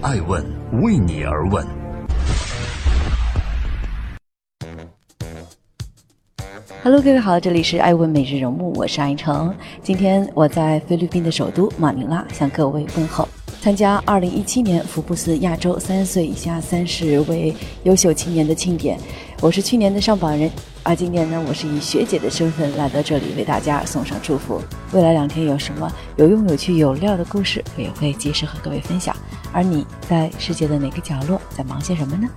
爱问为你而问。Hello，各位好，这里是爱问每日人物，我是爱成。今天我在菲律宾的首都马尼拉向各位问候。参加2017年福布斯亚洲三十岁以下三十位优秀青年的庆典，我是去年的上榜人，而今年呢，我是以学姐的身份来到这里为大家送上祝福。未来两天有什么有用、有趣、有料的故事，我也会及时和各位分享。而你在世界的哪个角落在忙些什么呢？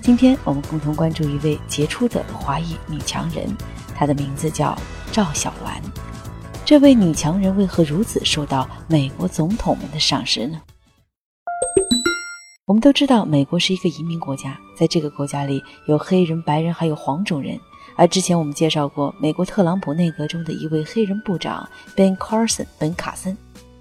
今天我们共同关注一位杰出的华裔女强人，她的名字叫赵小兰。这位女强人为何如此受到美国总统们的赏识呢？我们都知道，美国是一个移民国家，在这个国家里有黑人、白人，还有黄种人。而之前我们介绍过，美国特朗普内阁中的一位黑人部长 Ben Carson 本卡森，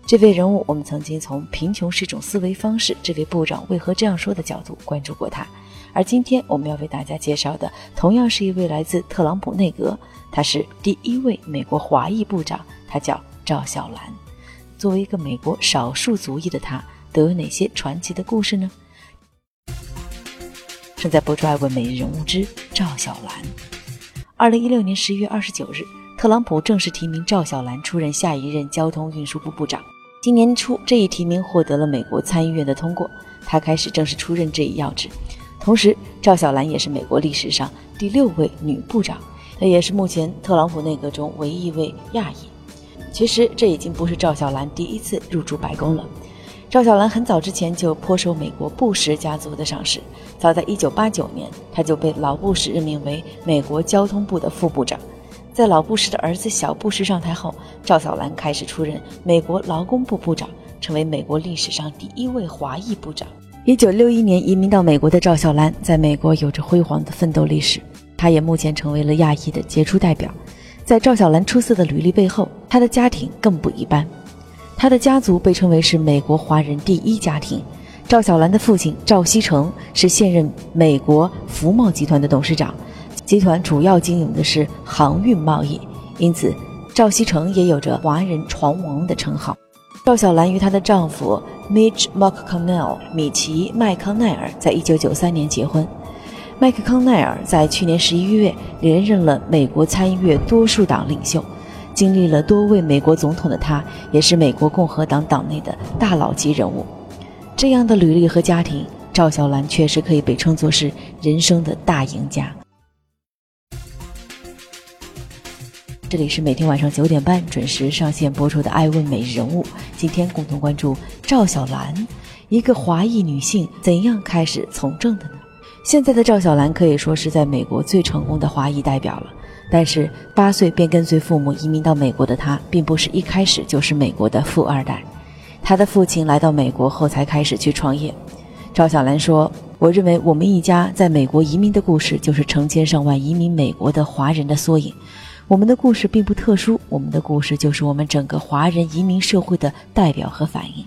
这位人物我们曾经从“贫穷是一种思维方式”这位部长为何这样说的角度关注过他。而今天我们要为大家介绍的，同样是一位来自特朗普内阁，他是第一位美国华裔部长，他叫赵小兰。作为一个美国少数族裔的他，都有哪些传奇的故事呢？正在播出《爱问每日人物之赵小兰》。二零一六年十一月二十九日，特朗普正式提名赵小兰出任下一任交通运输部部长。今年初，这一提名获得了美国参议院的通过，他开始正式出任这一要职。同时，赵小兰也是美国历史上第六位女部长，她也是目前特朗普内阁中唯一一位亚裔。其实，这已经不是赵小兰第一次入驻白宫了。赵小兰很早之前就颇受美国布什家族的赏识，早在1989年，她就被老布什任命为美国交通部的副部长。在老布什的儿子小布什上台后，赵小兰开始出任美国劳工部部长，成为美国历史上第一位华裔部长。一九六一年移民到美国的赵小兰，在美国有着辉煌的奋斗历史。她也目前成为了亚裔的杰出代表。在赵小兰出色的履历背后，她的家庭更不一般。她的家族被称为是美国华人第一家庭。赵小兰的父亲赵锡成是现任美国福茂集团的董事长，集团主要经营的是航运贸易，因此赵锡成也有着“华人船王”的称号。赵小兰与她的丈夫 Mitch McConnell 米奇·麦康奈尔在一九九三年结婚。麦克康奈尔在去年十一月连任了美国参议院多数党领袖，经历了多位美国总统的他，也是美国共和党党内的大佬级人物。这样的履历和家庭，赵小兰确实可以被称作是人生的大赢家。这里是每天晚上九点半准时上线播出的《爱问每日人物》，今天共同关注赵小兰，一个华裔女性怎样开始从政的呢？现在的赵小兰可以说是在美国最成功的华裔代表了。但是八岁便跟随父母移民到美国的她，并不是一开始就是美国的富二代。她的父亲来到美国后才开始去创业。赵小兰说：“我认为我们一家在美国移民的故事，就是成千上万移民美国的华人的缩影。”我们的故事并不特殊，我们的故事就是我们整个华人移民社会的代表和反应。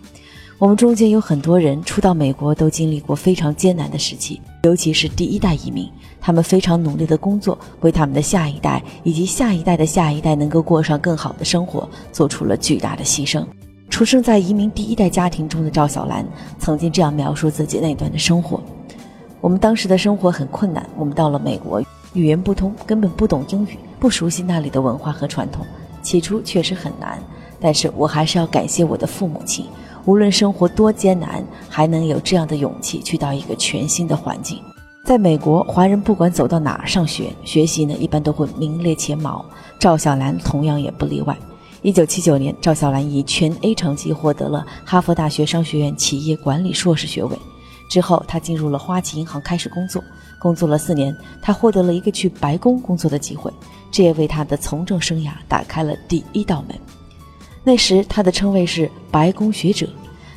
我们中间有很多人初到美国都经历过非常艰难的时期，尤其是第一代移民，他们非常努力的工作，为他们的下一代以及下一代的下一代能够过上更好的生活做出了巨大的牺牲。出生在移民第一代家庭中的赵小兰曾经这样描述自己那段的生活：我们当时的生活很困难，我们到了美国。语言不通，根本不懂英语，不熟悉那里的文化和传统，起初确实很难。但是我还是要感谢我的父母亲，无论生活多艰难，还能有这样的勇气去到一个全新的环境。在美国，华人不管走到哪儿上学，学习呢一般都会名列前茅。赵小兰同样也不例外。一九七九年，赵小兰以全 A 成绩获得了哈佛大学商学院企业管理硕士学位。之后，她进入了花旗银行开始工作。工作了四年，他获得了一个去白宫工作的机会，这也为他的从政生涯打开了第一道门。那时，他的称谓是“白宫学者”。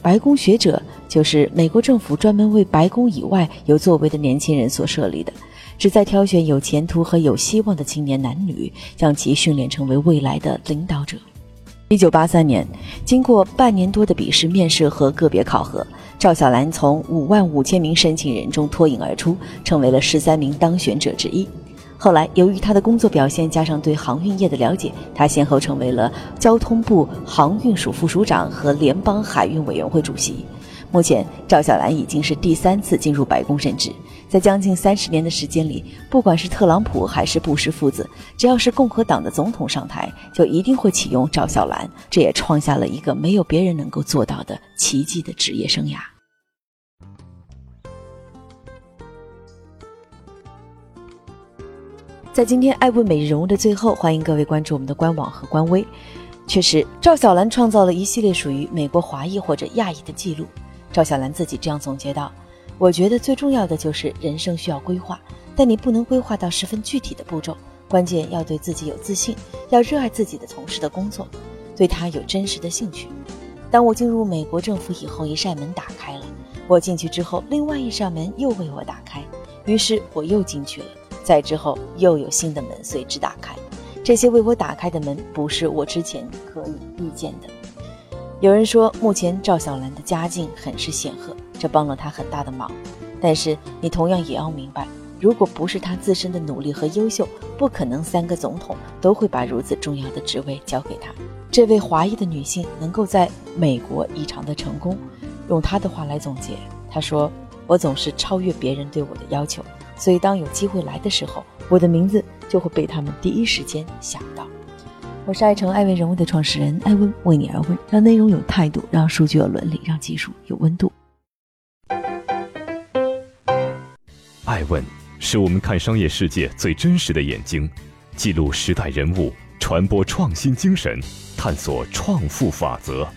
白宫学者就是美国政府专门为白宫以外有作为的年轻人所设立的，旨在挑选有前途和有希望的青年男女，将其训练成为未来的领导者。一九八三年，经过半年多的笔试、面试和个别考核。赵小兰从五万五千名申请人中脱颖而出，成为了十三名当选者之一。后来，由于她的工作表现加上对航运业的了解，她先后成为了交通部航运署副署长和联邦海运委员会主席。目前，赵小兰已经是第三次进入白宫任职。在将近三十年的时间里，不管是特朗普还是布什父子，只要是共和党的总统上台，就一定会启用赵小兰。这也创下了一个没有别人能够做到的奇迹的职业生涯。在今天爱问每日人物的最后，欢迎各位关注我们的官网和官微。确实，赵小兰创造了一系列属于美国华裔或者亚裔的记录。赵小兰自己这样总结道：“我觉得最重要的就是人生需要规划，但你不能规划到十分具体的步骤。关键要对自己有自信，要热爱自己的从事的工作，对他有真实的兴趣。当我进入美国政府以后，一扇门打开了。我进去之后，另外一扇门又为我打开，于是我又进去了。”再之后，又有新的门随之打开。这些为我打开的门，不是我之前可以预见的。有人说，目前赵小兰的家境很是显赫，这帮了她很大的忙。但是，你同样也要明白，如果不是她自身的努力和优秀，不可能三个总统都会把如此重要的职位交给她。这位华裔的女性能够在美国异常的成功，用她的话来总结，她说：“我总是超越别人对我的要求。”所以，当有机会来的时候，我的名字就会被他们第一时间想到。我是爱成爱问人物的创始人艾问，为你而问，让内容有态度，让数据有伦理，让技术有温度。爱问是我们看商业世界最真实的眼睛，记录时代人物，传播创新精神，探索创富法则。